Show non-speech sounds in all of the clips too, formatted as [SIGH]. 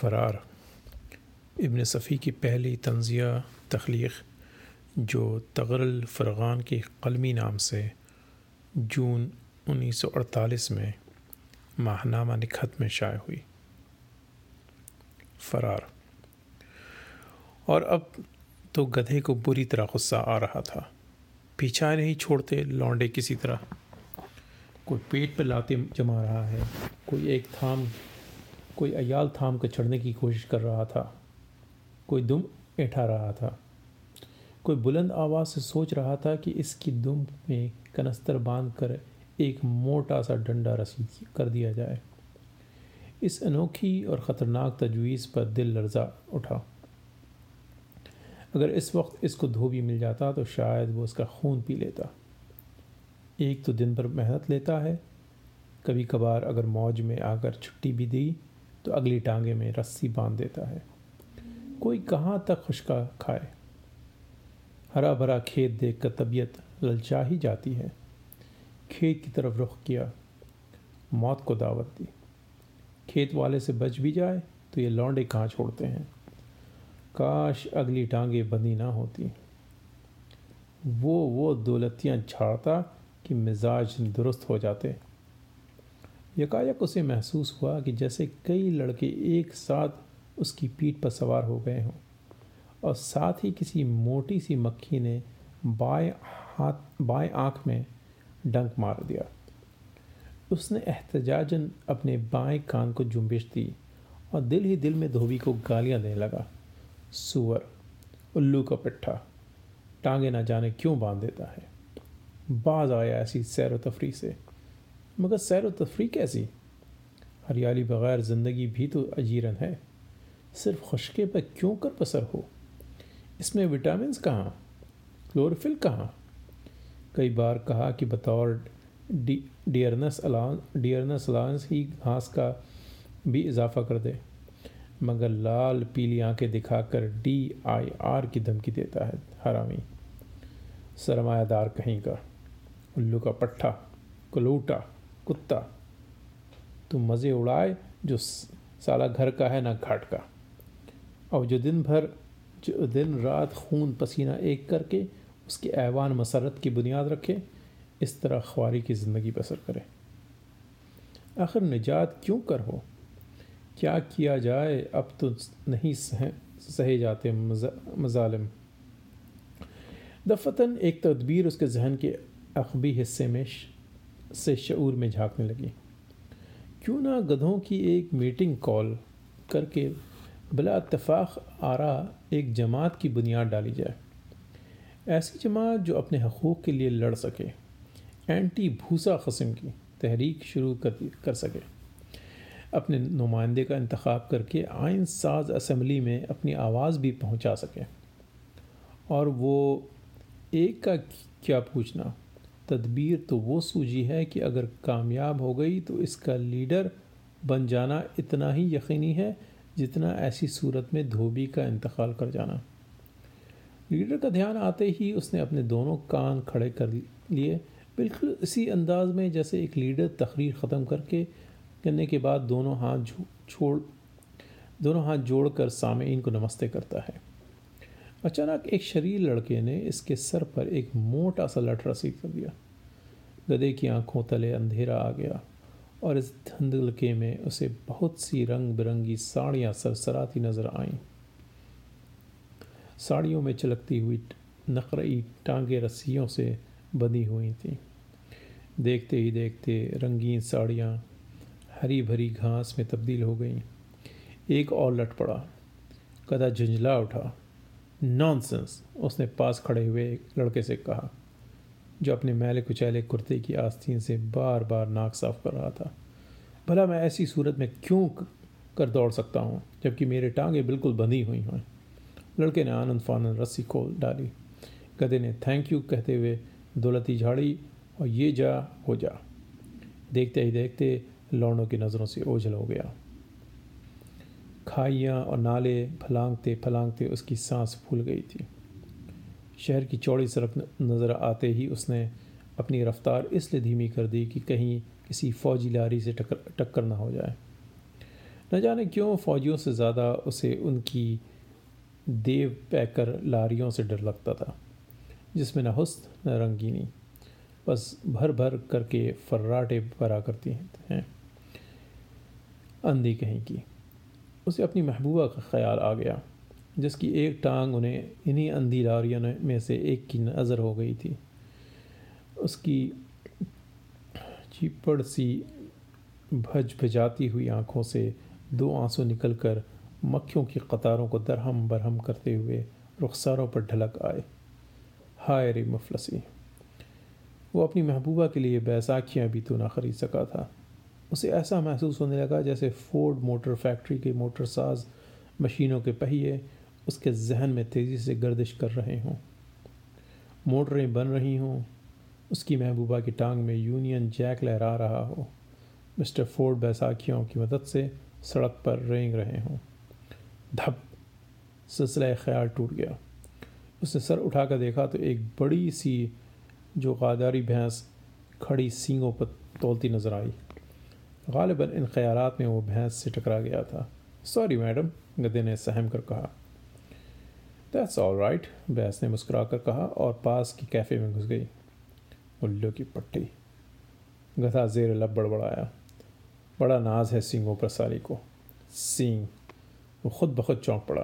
फ़रार। इबन सफ़ी की पहली तंजिया तख्लीक, जो तगरल फ़रगान के कलमी नाम से जून 1948 में माहनामा निखत में शाये हुई। फ़रार। और अब तो गधे को बुरी तरह गुस्सा आ रहा था। पीछा नहीं छोड़ते लौंडे किसी तरह। कोई पेट पर लाते जमा रहा है, कोई एक थाम कोई अयाल थाम कर चढ़ने की कोशिश कर रहा था। कोई दुम ऐठा रहा था। कोई बुलंद आवाज़ से सोच रहा था कि इसकी दुम में कनस्तर बाँध कर एक मोटा सा डंडा रसी कर दिया जाए। इस अनोखी और ख़तरनाक तजवीज़ पर दिल लर्जा उठा। अगर इस वक्त इसको धोबी मिल जाता तो शायद वो उसका खून पी लेता। एक तो दिन भर मेहनत लेता है। कभी कभार अगर मौज में आकर छुट्टी भी दी तो अगली टांगे में रस्सी बाँध देता है। कोई कहाँ तक खुशका खाए? हरा भरा खेत देख कर तबीयत ललचा ही जाती है। खेत की तरफ़ रुख किया, मौत को दावत दी। खेत वाले से बच भी जाए तो ये लौंडे कहाँ छोड़ते हैं? काश अगली टांगे बंदी ना होती। वो वो दौलतियाँ झाड़ता कि मिजाज दुरुस्त हो जाते। यकायक उसे महसूस हुआ कि जैसे कई लड़के एक साथ उसकी पीठ पर सवार हो गए हों, और साथ ही किसी मोटी सी मक्खी ने बाएँ हाथ, बाएँ आँख में डंक मार दिया। उसने एहतजाजन अपने बाएँ कान को जुम्बिश दी और दिल ही दिल में धोबी को गालियाँ देने लगा। सुअर, उल्लू का पिट्ठा, टांगे ना जाने क्यों बाँध देता है? बाज आया ऐसी सैर तफरी से। मगर सैर तफरी कैसी? हरियाली बगैर ज़िंदगी भी तो अजीरन है। सिर्फ़ खुशके पर क्यों कर पसर हो? इसमें विटामिन कहाँ? क्लोरोफिल कहाँ? कई बार कहा कि बतौर डियरनस अलाउंस डियरनस अलाउंस ही घास का भी इजाफा कर दे। मगर लाल, पीली आँखें दिखाकर डी आई आर की धमकी देता है हरामी। सरमायादार कहीं का। उल्लू का पट्टा, कलूटा। कुत्ता तुम मज़े उड़ाए जो साला घर का है ना घाट का। और जो दिन भर, जो दिन रात खून पसीना एक करके उसके ऐवान मसरत की बुनियाद रखे, इस तरह ख्वारी की ज़िंदगी बसर करे। आखिर निजात क्यों कर हो? क्या किया जाए? अब तो नहीं सह, सहे जाते मजालम। दफतन एक तदबीर उसके जहन के अखबी हिस्से में से शूर में झांकने लगी। क्यों ना गधों की एक मीटिंग कॉल करके बिला इतफ़ाक़ आरा एक जमात की बुनियाद डाली जाए। ऐसी जमात जो अपने हकूक़ के लिए लड़ सके, एंटी भूसा कस्म की तहरीक शुरू कर कर सके। अपने नुमाइंदे का इंतखब करके आइन साज असम्बली में अपनी आवाज़ भी पहुँचा सकें। और वो एक का क्या पूछना? तदबीर तो वो सूझी है कि अगर कामयाब हो गई तो इसका लीडर बन जाना इतना ही यकीनी है जितना ऐसी सूरत में धोबी का इंतकाल कर जाना। लीडर का ध्यान आते ही उसने अपने दोनों कान खड़े कर लिए। बिल्कुल इसी अंदाज में जैसे एक लीडर तकरीर ख़त्म करके करने के बाद दोनों हाथ छोड़, दोनों हाथ जोड़कर सामीन को नमस्ते करता है। अचानक एक शरीर लड़के ने इसके सर पर एक मोटा सा लठ रसीद कर दिया। गधे की आँखों तले अंधेरा आ गया और इस धंधलके में उसे बहुत सी रंग बिरंगी साड़ियाँ सरसराती नज़र आईं। साड़ियों में चलकती हुई नकरई टांगे रस्सियों से बंधी हुई थीं। देखते ही देखते रंगीन साड़ियाँ हरी भरी घास में तब्दील हो गई। एक और लट पड़ा। कदा झुंझला उठा। नॉनसेंस उसने पास खड़े हुए एक लड़के से कहा, जो अपने मैले कुचैले कुर्ते की आस्तीन से बार बार नाक साफ़ कर रहा था। भला मैं ऐसी सूरत में क्यों कर दौड़ सकता हूँ, जबकि मेरे टांगे बिल्कुल बंधी हुई हैं? लड़के ने आनंद फानंद रस्सी खोल डाली। गधे ने थैंक यू कहते हुए, दौलती झाड़ी, और ये जा हो जा। देखते ही देखते लौंडों की नज़रों से ओझल हो गया। खाइयाँ और नाले फलांगते फलांगते उसकी सांस फूल गई थी। शहर की चौड़ी सड़क नज़र आते ही उसने अपनी रफ्तार इसलिए धीमी कर दी कि कहीं किसी फ़ौजी लारी से टक्कर टक्कर ना हो जाए। न जाने क्यों फौजियों से ज़्यादा उसे उनकी देव पैकर लारियों से डर लगता था, जिसमें न हुस्न, न रंगीनी, बस भर भर करके फर्राटे भरा करती हैं। अंधी कहीं की। उसे अपनी महबूबा का ख्याल आ गया, जिसकी एक टांग उन्हें इन्हीं अंधी में से एक की नज़र हो गई थी। उसकी चिपड़ सी भज भजाती हुई आँखों से दो आँसू निकलकर मक्खियों की कतारों को दरहम बरहम करते हुए रुखसारों पर ढलक आए। हाय रे मुफलसी, वो अपनी महबूबा के लिए बैसाखियाँ भी तो ना ख़रीद सका था। उसे ऐसा महसूस होने लगा जैसे फोर्ड मोटर फैक्ट्री के मोटर साज मशीनों के पहिए उसके जहन में तेज़ी से गर्दिश कर रहे हों। मोटरें बन रही हों, उसकी महबूबा की टांग में यूनियन जैक लहरा रहा हो। मिस्टर फोर्ड बैसाखियों की मदद से सड़क पर रेंग रहे हों। धप, सिलसिला ख्याल टूट गया। उसने सर उठाकर देखा तो एक बड़ी सी जो गादारी भैंस खड़ी सींगों पर तोलती नज़र आई। गालिबा इन ख्याल में वो भैंस से टकरा गया था। सॉरी मैडम गधे ने सहम कर कहा। दैट्स ऑल राइट भैंस ने मुस्कुरा कर कहा और पास की कैफ़े में घुस गई। उल्लू की पट्टी। गधा जेर लब बड़बड़ाया। बड़ा नाज है सींगों पर सारी को। सींग। वो खुद ब खुद चौंक पड़ा।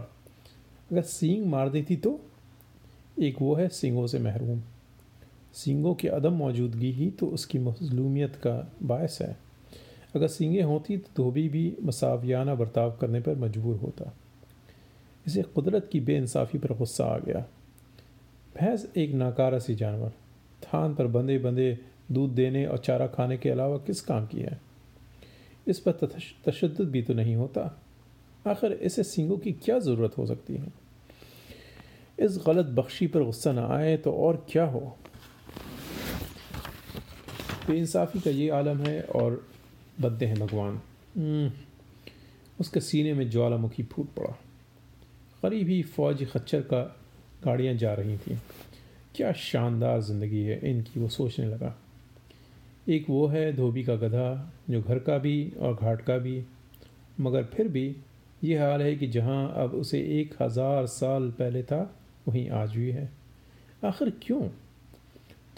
अगर सींग मार देती तो? एक वो है सींगों से महरूम। सींगों की अदम मौजूदगी ही तो उसकी मजलूमियत का बायस है। अगर सींगें होती तो धोबी भी मसावियाना बर्ताव करने पर मजबूर होता। इसे कुदरत की बेइंसाफ़ी पर गुस्सा आ गया। भैंस एक नाकारा सी जानवर। थान पर बंधे बंधे दूध देने और चारा खाने के अलावा किस काम की है? इस पर तशद भी तो नहीं होता। आखिर इसे सींगों की क्या ज़रूरत हो सकती है? इस गलत बख्शी पर गुस्सा ना आए तो और क्या हो? बेइंसाफ़ी का ये आलम है और बदते हैं भगवान। हम्म, उसके सीने में ज्वालामुखी फूट पड़ा। करीब ही फौज खच्चर का गाड़ियाँ जा रही थीं। क्या शानदार ज़िंदगी है इनकी वो सोचने लगा। एक वो है धोबी का गधा जो घर का भी और घाट का भी। मगर फिर भी ये हाल है कि जहाँ अब उसे एक हज़ार साल पहले था वहीं आज भी है। आखिर क्यों?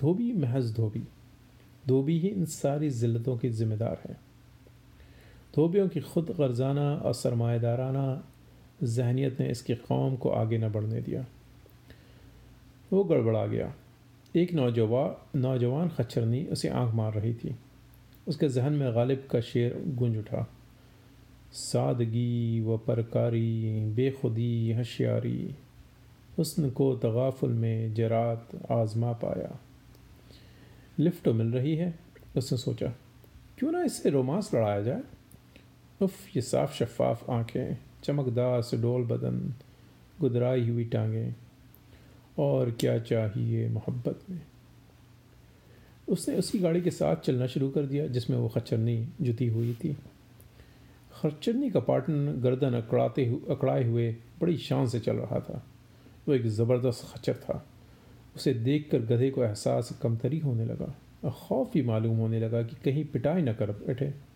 धोबी महज धोबी। धोबी ही इन सारी ज़िल्लतों की ज़िम्मेदार है। धोबियों की खुद गर्जाना और सरमादाराना जहनीत ने इसकी कौम को आगे न बढ़ने दिया वो गड़बड़ा गया एक नौजवान नौजवान खच्चरनी उसे आँख मार रही थी उसके जहन में गालिब का शेर गूंज उठा सादगी व परकारी बेखुदी हशियारी हुस्न को तगाफुल में जरात आजमा पाया लिफ्ट मिल रही है उसने सोचा क्यों ना इससे रोमांस लड़ाया जाए उफ ये साफ़ शफाफ आँखें चमकदार सुडोल बदन गुदराई हुई टांगें। और क्या चाहिए मोहब्बत में? उसने उसी गाड़ी के साथ चलना शुरू कर दिया, जिसमें वो खच्चरनी जुती हुई थी। खच्चरनी का पार्टनर गर्दन अकड़ाते अकड़ाए हुए बड़ी शान से चल रहा था। वो एक ज़बरदस्त खच्चर था। उसे देखकर गधे को एहसास कमतरी होने लगा। और खौफ भी मालूम होने लगा कि कहीं पिटाई न कर बैठे।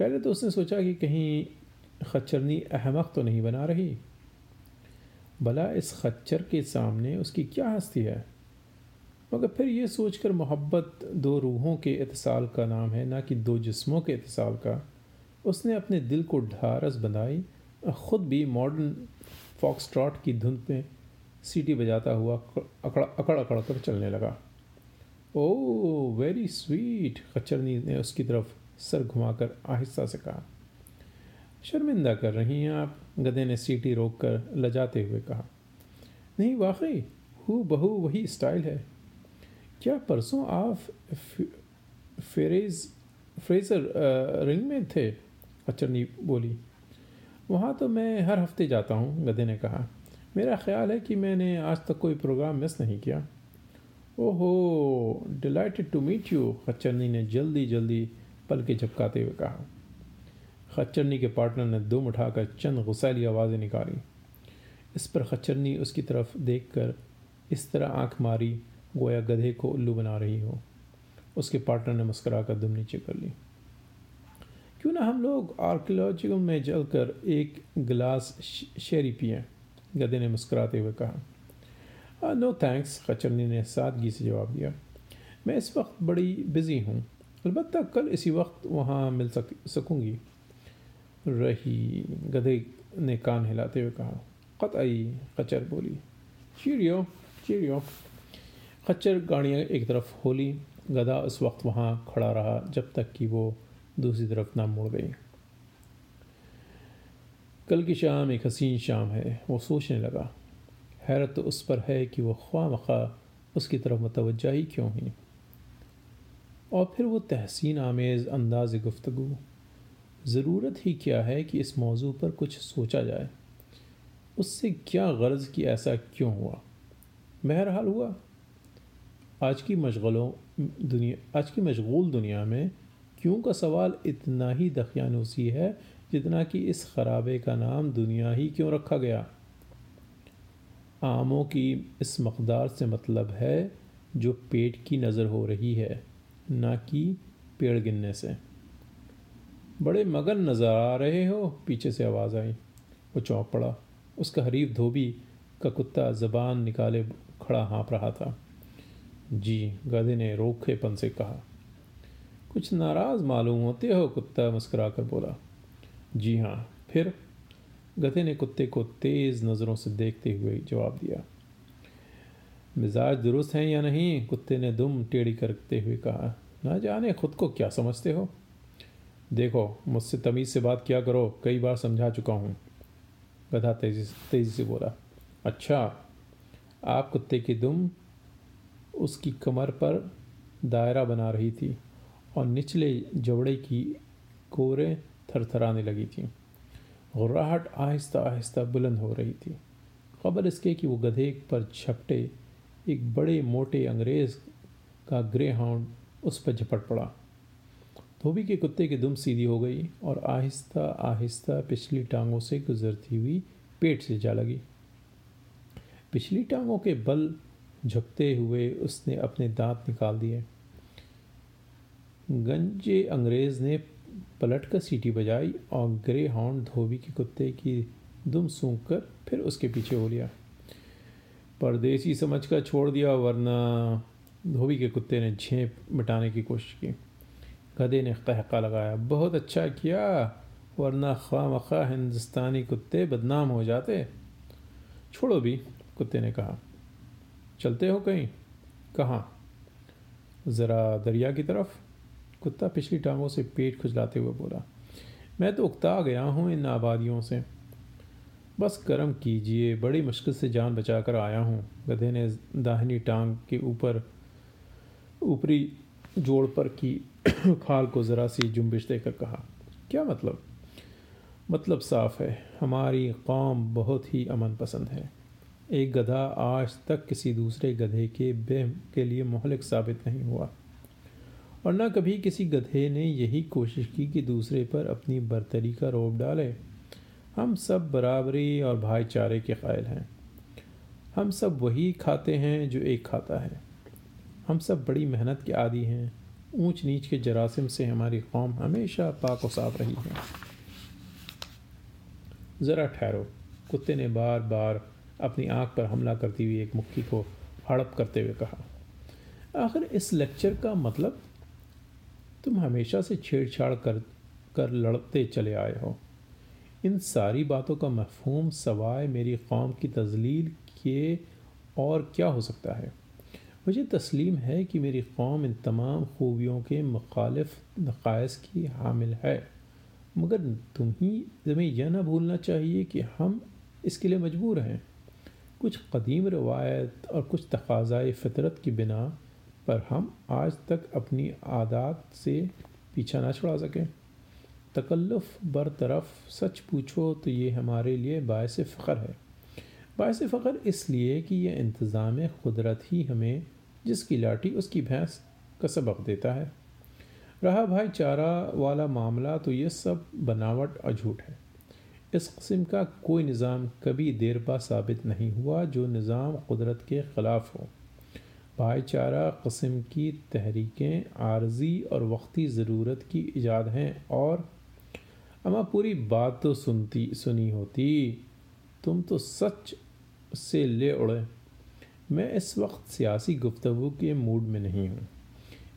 पहले तो उसने सोचा कि कहीं खच्चरनी अहमक तो नहीं बना रही। भला इस खच्चर के सामने उसकी क्या हस्ती है? मगर फिर ये सोचकर मोहब्बत दो रूहों के इतसाल का नाम है, ना कि दो जिस्मों के इतसाल का। उसने अपने दिल को ढारस बनाई ख़ुद भी मॉडर्न फॉक्स ट्रॉट की धुंध में सीटी बजाता हुआ अकड़ अकड़ अकड़ कर चलने लगा। ओ वेरी स्वीट, खच्चरनी ने उसकी तरफ़ सर घुमाकर आहिस्ता से कहा, शर्मिंदा कर रही हैं आप, गधे ने सीटी रोक कर लजाते हुए कहा। नहीं, वाकई हु बहू वही स्टाइल है। क्या परसों आप फेरेज, फ्रेजर रिंग में थे? अचरनी बोली। वहाँ तो मैं हर हफ़्ते जाता हूँ, गधे ने कहा। मेरा ख्याल है कि मैंने आज तक कोई प्रोग्राम मिस नहीं किया। ओहो, डिलाइटेड टू मीट यू खच्चरनी ने जल्दी जल्दी पल के झपकाते हुए कहा। खच्चरनी के पार्टनर ने दुम उठाकर चंद गुस्सैली आवाज़ें निकाली। इस पर खच्चरनी उसकी तरफ़ देखकर इस तरह आँख मारी, गोया गधे को उल्लू बना रही हो। उसके पार्टनर ने मुस्करा कर दुम नीचे कर ली। क्यों ना हम लोग आर्कियोलॉजिकल में जलकर एक गिलास शेरी पिए? गधे ने मुस्कराते हुए कहा। नो थैंक्स खचरनी ने सादगी से जवाब दिया। मैं इस वक्त बड़ी बिज़ी हूँ। अलबत् कल इसी वक्त वहाँ मिल सक, सकूँगी। रही गधे ने कान हिलाते हुए कहा, कतई? खच्चर बोली, चीरियो चीरियो। खच्चर गाड़ियाँ एक तरफ़ होली गधा उस वक्त वहाँ खड़ा रहा जब तक कि वो दूसरी तरफ़ ना मुड़ गई। कल की शाम एक हसीन शाम है, वो सोचने लगा। हैरत तो उस पर है कि वह ख्वा मखा उसकी तरफ़ मतवजा ही क्यों हुई? और फिर वो तहसीन आमेज़ अंदाज गुफ्तु ज़रूरत ही क्या है कि इस मौजू पर कुछ सोचा जाए? उससे क्या गर्ज कि ऐसा क्यों हुआ? बहरहाल हुआ। आज की मशगलों, दुनिया, आज की मशगूल दुनिया में क्यों का सवाल इतना ही दखियानूसी है जितना कि इस खराबे का नाम दुनिया ही क्यों रखा गया? आमों की इस मकदार से मतलब है जो पेट की नज़र हो रही है। ना कि पेड़ गिनने से। बड़े मगन नज़र आ रहे हो, पीछे से आवाज़ आई। वो चौंक पड़ा। उसका हरीफ धोबी का कुत्ता ज़बान निकाले खड़ा हाँप रहा था। जी गधे ने रोखेपन से कहा। कुछ नाराज़ मालूम होते हो? कुत्ता मुस्कुरा कर बोला। जी हाँ। फिर गधे ने कुत्ते को तेज़ नज़रों से देखते हुए जवाब दिया। मिजाज दुरुस्त हैं या नहीं? कुत्ते ने दुम टेढ़ी करते हुए कहा, ना जाने खुद को क्या समझते हो? देखो, मुझसे तमीज़ से बात किया करो, कई बार समझा चुका हूँ। गधा तेज़ी तेज़ी से बोला अच्छा आप कुत्ते की दुम उसकी कमर पर दायरा बना रही थी और निचले जबड़े की कोरे थरथराने लगी थी। गुर्राहट आहिस्ता आहिस्ता बुलंद हो रही थी। खबर इसके कि वो गधे पर झपटे एक बड़े मोटे अंग्रेज़ का ग्रे हाउंड उस पर झपट पड़ा। धोबी के कुत्ते की दुम सीधी हो गई और आहिस्ता आहिस्ता पिछली टांगों से गुजरती हुई पेट से जा लगी। पिछली टांगों के बल झुकते हुए उसने अपने दांत निकाल दिए। गंजे अंग्रेज़ ने पलट कर सीटी बजाई और ग्रे हाउंड धोबी के कुत्ते की दुम सूंघ कर फिर उसके पीछे हो लिया। परदेसी समझ कर छोड़ दिया, वरना धोबी के कुत्ते ने झेप मिटाने की कोशिश की। गधे ने कहका लगाया, बहुत अच्छा किया, वरना खा मखा हिंदुस्तानी कुत्ते बदनाम हो जाते। छोड़ो भी, कुत्ते ने कहा। चलते हो कहीं? कहाँ? ज़रा दरिया की तरफ़, कुत्ता पिछली टांगों से पेट खुजलाते हुए बोला। मैं तो उकता गया हूँ इन आबादियों से। बस करम कीजिए, बड़ी मुश्किल से जान बचाकर आया हूँ। गधे ने दाहिनी टांग के ऊपर, ऊपरी जोड़ पर की [COUGHS] खाल को ज़रा सी जुम्बिश देकर कहा, क्या मतलब? मतलब साफ़ है, हमारी कौम बहुत ही अमन पसंद है। एक गधा आज तक किसी दूसरे गधे के बे के लिए मोहलिक साबित नहीं हुआ। और न कभी किसी गधे ने यही कोशिश की कि दूसरे पर अपनी बरतरी का रोब डाले। हम सब बराबरी और भाईचारे के कायल हैं। हम सब वही खाते हैं जो एक खाता है। हम सब बड़ी मेहनत के आदि हैं। ऊंच नीच के जरासिम से हमारी कौम हमेशा पाक साफ़ रही है। ज़रा ठहरो। कुत्ते ने बार बार अपनी आँख पर हमला करती हुई एक मुक्की को हड़प करते हुए कहा, आखिर इस लेक्चर का मतलब? तुम हमेशा से छेड़छाड़ कर कर लड़ते चले आए हो। इन सारी बातों का मफहूम सवाए मेरी कौम की तजलील के और क्या हो सकता है? मुझे तस्लीम है कि मेरी कौम इन तमाम खूबियों के मुखालिफ नक़ायस की हामिल है। मगर तुम्हें तुम्हें यह ना भूलना चाहिए कि हम इसके लिए मजबूर हैं। कुछ कदीम रवायत और कुछ तकाज़ाए फितरत की बिना पर हम आज तक अपनी आदात से पीछा ना छुड़ा सकें। तकल्लुफ़ बरतरफ, सच पूछो तो ये हमारे लिए बायस फ़ख्र है। बायस फ़ख्र इसलिए कि यह इंतज़ाम कुदरत ही हमें, जिसकी लाठी उसकी भैंस, का सबक देता है। रहा भाईचारा वाला मामला तो ये सब बनावट और झूठ है। इस कस्म का कोई निज़ाम कभी देर पा साबित नहीं हुआ जो निज़ाम कुदरत के ख़िलाफ़ हो। भाईचारा कस्म की तहरीकें, आर्जी और वक्ती ज़रूरत की ईजाद हैं और अम्मा पूरी बात तो सुनती, सुनी होती। तुम तो सच से ले उड़े। मैं इस वक्त सियासी गुफ्तु के मूड में नहीं हूँ।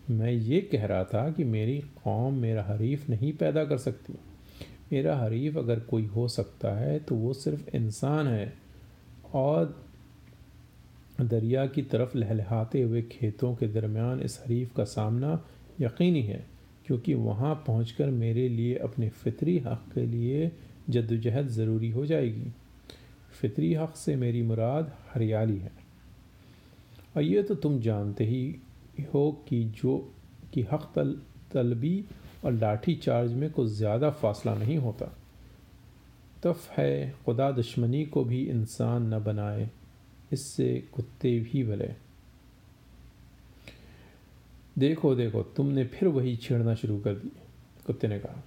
मैं ये कह रहा था कि मेरी कौम मेरा हरीफ नहीं पैदा कर सकती। मेरा हरीफ अगर कोई हो सकता है तो वो सिर्फ़ इंसान है। और दरिया की तरफ़ लहलहाते हुए खेतों के दरमियान इस हरीफ का सामना यकीनी है। क्योंकि वहाँ पहुँच मेरे लिए अपने फितरी हक़ के लिए जद्दोजहद ज़रूरी हो जाएगी। फितरी हक़ से मेरी मुराद हरियाली है। और ये तो तुम जानते ही हो कि जो, कि हक़ तल, तलबी और लाठी चार्ज में कुछ ज़्यादा फासला नहीं होता। तफ है, खुदा दुश्मनी को भी इंसान न बनाए, इससे कुत्ते भी भले। देखो देखो, तुमने फिर वही छेड़ना शुरू कर दी कुत्ते ने कहा।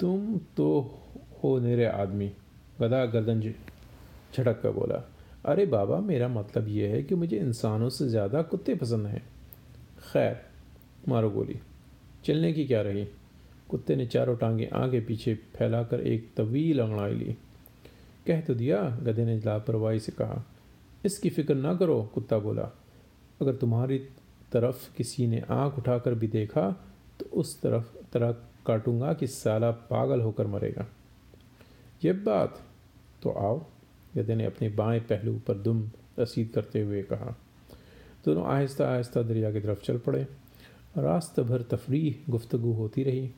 तुम तो हो मेरे आदमी, गदा गर्दन झटक कर बोला। अरे बाबा, मेरा मतलब यह है कि मुझे इंसानों से ज़्यादा कुत्ते पसंद हैं। खैर, मारो गोली। चलने की क्या रही? कुत्ते ने चारों टांगे आगे पीछे फैलाकर एक तवील अंगड़ाई ली। कह तो दिया, गधे ने लापरवाही से कहा। इसकी फ़िक्र ना करो, कुत्ता बोला। अगर तुम्हारी तरफ़ किसी ने आँख उठाकर भी देखा तो उस तरफ़ तरह काटूँगा कि साला पागल होकर मरेगा। ये बात तो आओ गधे ने अपने बाएँ पहलू पर दुम रसीद करते हुए कहा। दोनों आहिस्ता आहिस्ता दरिया की तरफ़ चल पड़े रास्ते भर तफरी गुफ्तु होती रही।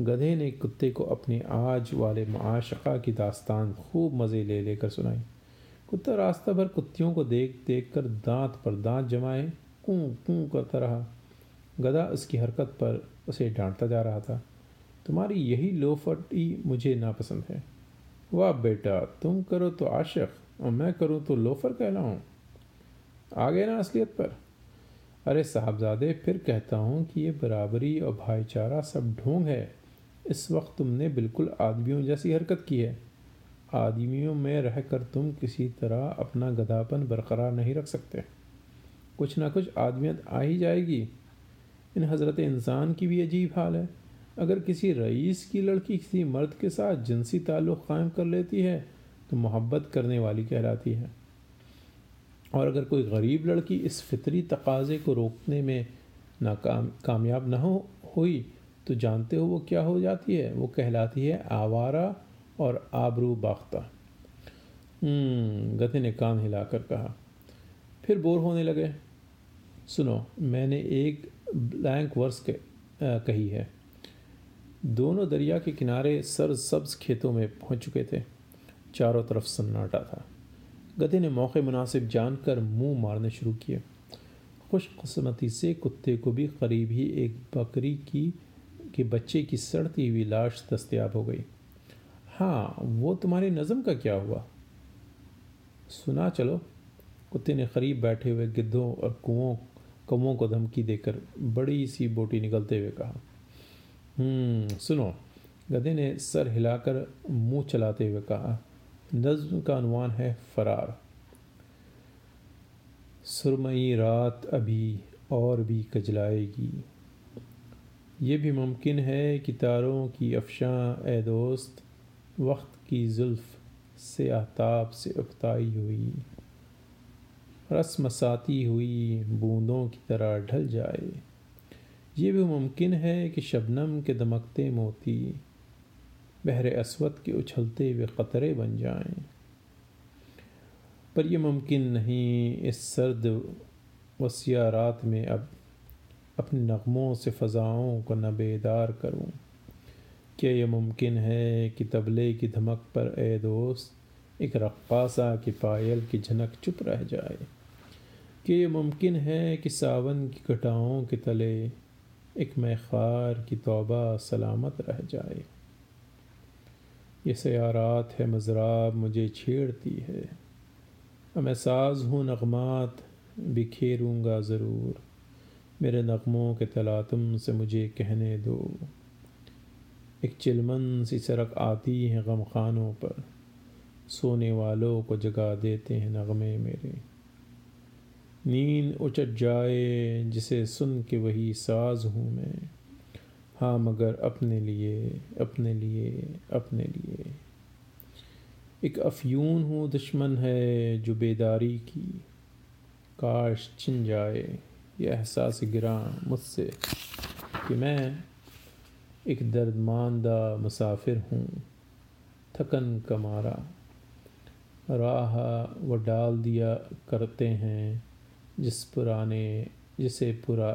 गधे ने कुत्ते को अपने आज वाले माशक़ा की दास्तान खूब मज़े ले लेकर सुनाई। कुत्ता रास्ता भर कुत्तियों को देख देख कर दांत पर दांत जमाए कूँ कूँ करता रहा। गधा उसकी हरकत पर उसे डांटता जा रहा था। तुम्हारी यही लोफटी मुझे नापसंद है। वाह बेटा, तुम करो तो आशिक, और मैं करूँ तो लोफर कहलाऊँ। आ गए ना असलियत पर। अरे साहबजादे, फिर कहता हूँ कि ये बराबरी और भाईचारा सब ढोंग है। इस वक्त तुमने बिल्कुल आदमियों जैसी हरकत की है। आदमियों में रहकर तुम किसी तरह अपना गधापन बरकरार नहीं रख सकते। कुछ ना कुछ आदमियत आ ही जाएगी। इन हज़रत इंसान की भी अजीब हाल है। अगर किसी रईस की लड़की किसी मर्द के साथ जिनसी ताल्लुक़ कायम कर लेती है तो मोहब्बत करने वाली कहलाती है। और अगर कोई गरीब लड़की इस फितरी तकाजे को रोकने में नाकाम कामयाब ना हो हुई तो जानते हो वो क्या हो जाती है? वो कहलाती है आवारा और आबरू बाख्ता। हम्म, गधे ने कान हिलाकर कहा। फिर बोर होने लगे। सुनो, मैंने एक ब्लैंक वर्स कही है। दोनों दरिया के किनारे सर सब्ज खेतों में पहुँच चुके थे। चारों तरफ़ सन्नाटा था। गधे ने मौके मुनासिब जानकर मुँह मारने शुरू किए। खुशकस्मती से कुत्ते को भी करीब ही एक बकरी की, के बच्चे की सड़ती हुई लाश दस्तियाब हो गई। हाँ वो तुम्हारी नज़म का क्या हुआ? सुना चलो। कुत्ते ने करीब बैठे हुए गिद्धों और कुओं कौओं को धमकी देकर बड़ी सी बोटी निकलते हुए कहा हम्म, सुनो। गधे ने सर हिलाकर मुँह चलाते हुए कहा नज्म का अनुमान है फरार। सुरमई रात अभी और भी कजलाएगी। ये भी मुमकिन है कि तारों की अफशां ए दोस्त वक्त की जुल्फ से आताब से उकताई हुई। रस्मसाती हुई बूंदों की तरह ढल जाए। ये भी मुमकिन है कि शबनम के दमकते मोती बहरे असवद के उछलते हुए क़तरे बन जाएँ। पर यह मुमकिन नहीं इस सर्द वसिया रात में अब अपने नगमों से फ़ज़ाओं को न बेदार करूँ। क्या यह मुमकिन है कि तबले की धमक पर ए दोस्त एक रक्कासा की पायल की झनक चुप रह जाए। कि ये मुमकिन है कि सावन की घटाओं के तले एक मैखार की तौबा सलामत रह जाए। ये सयारात है मज़राब मुझे छेड़ती है। मैं साज हूँ नगमात, बिखेरूँगा ज़रूर। मेरे नगमों के तलातम से मुझे कहने दो। एक चिलमन सी सड़क आती है गम खानों पर। सोने वालों को जगा देते हैं नगमे मेरे। नींद उचट जाए, जिसे सुन के वही साज हूँ मैं। हाँ मगर अपने लिए अपने लिए अपने लिए। एक अफ्यून हूँ दुश्मन है जो बेदारी की। काश छिन जाए, यह एहसास गिरा मुझसे कि मैं एक दर्दमानदा मुसाफिर हूँ। थकन का मारा राह व डाल दिया करते हैं, जिस पुराने, जिसे पुरा,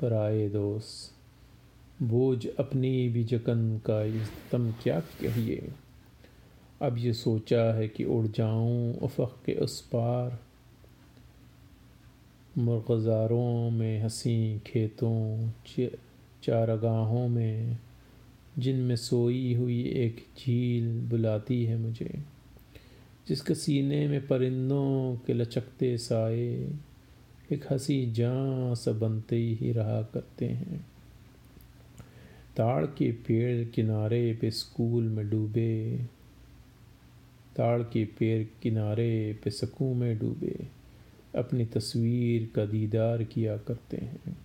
पराए दोस्त। बोझ अपनी भी जकन का तुम क्या कहिए। अब ये सोचा है कि उड़ जाऊँ उफ़क़ के उस पार। मुर्गज़ारों में हँसी खेतों चारगाहों में, जिनमें सोई हुई एक झील बुलाती है मुझे। जिसके सीने में परिंदों के लचकते साए एक हँसी जान सा बनते ही रहा करते हैं। ताड़ के पेड़ किनारे पे स्कूल में डूबे, ताड़ के पेड़ किनारे पे सकूँ में डूबे, अपनी तस्वीर का दीदार किया करते हैं।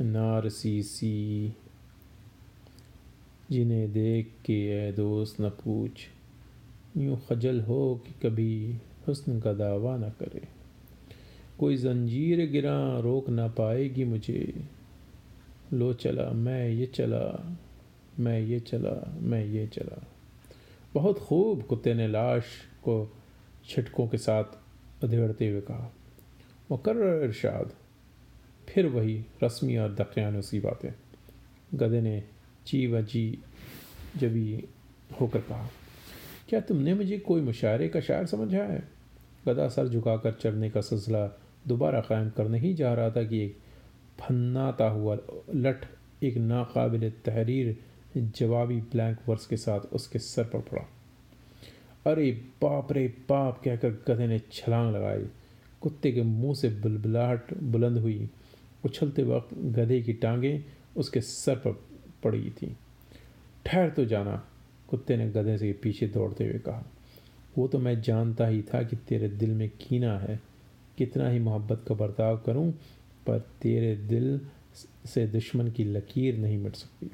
नारसी सी जिन्हें देख के ए दोस्त न पूछ यूँ खजल हो कि कभी हुस्न का दावा न करे। कोई जंजीर गिरा रोक ना पाएगी मुझे। लो चला, मैं ये चला, मैं ये चला, मैं ये चला। बहुत खूब कुत्ते ने लाश को छिटकों के साथ अधेड़ते हुए कहा। मुकर इरशाद फिर वही रस्मी और दकियानुसी बातें। गधे ने ची व जी जबी होकर कहा। क्या तुमने मुझे कोई मुशायरे का शायर समझा है? गदा सर झुकाकर चढ़ने का सिलसिला दोबारा कायम करने ही जा रहा था कि एक फन्नाता हुआ लठ एक नाकबिल तहरीर जवाबी ब्लैंक वर्स के साथ उसके सर पर पड़ा। अरे बाप रे बाप, कहकर गधे ने छलांग लगाई। कुत्ते के मुँह से बुलबुलाहट बुलंद हुई। उछलते वक्त गधे की टांगें उसके सर पर पड़ी थी। ठहर तो जाना कुत्ते ने गधे से पीछे दौड़ते हुए कहा, वो तो मैं जानता ही था कि तेरे दिल में कीना है। कितना ही मोहब्बत का बर्ताव करूँ, पर तेरे दिल से दुश्मन की लकीर नहीं मिट सकती।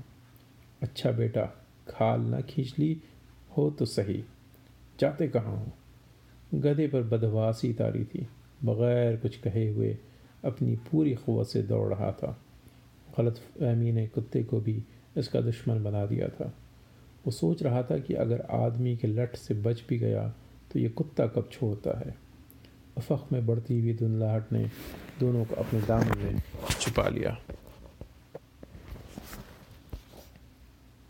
अच्छा बेटा, खाल ना खींच ली, हो तो सही। जाते कहाँ हो? गधे पर बदवासी तारी थी। बग़ैर कुछ कहे हुए अपनी पूरी क़वत से दौड़ रहा था। गलत फहमी ने कुत्ते को भी इसका दुश्मन बना दिया था। वो सोच रहा था कि अगर आदमी के लठ से बच भी गया तो ये कुत्ता कब छोड़ता है? अफक में बढ़ती हुई धुंधलाहट ने दोनों को अपने दाम में छुपा लिया।